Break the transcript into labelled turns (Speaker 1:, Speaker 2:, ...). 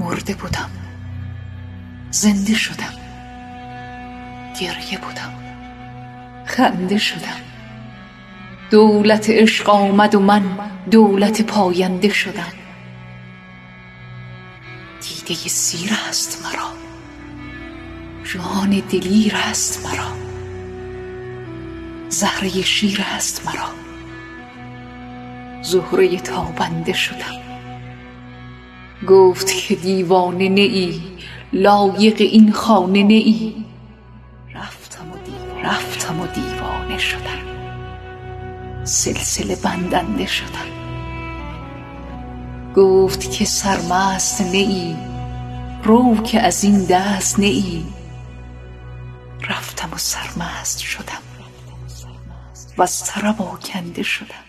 Speaker 1: مرده بودم. زنده شدم. گریه بودم. خنده شدم. دولت عشق آمد و من دولت پاینده شدم. دیده سیر است مرا. جان دلیر است مرا. زهره شیر است مرا. زهره تابنده شدم. گفت که دیوانه نه ای لایق این خانه نه ای رفتم و دیوانه شدم. سلسله بندنده شدم. گفت که سرمست نه ای رو که از این دست نه ای رفتم و سرمست شدم. وز طرب آکنده شدم.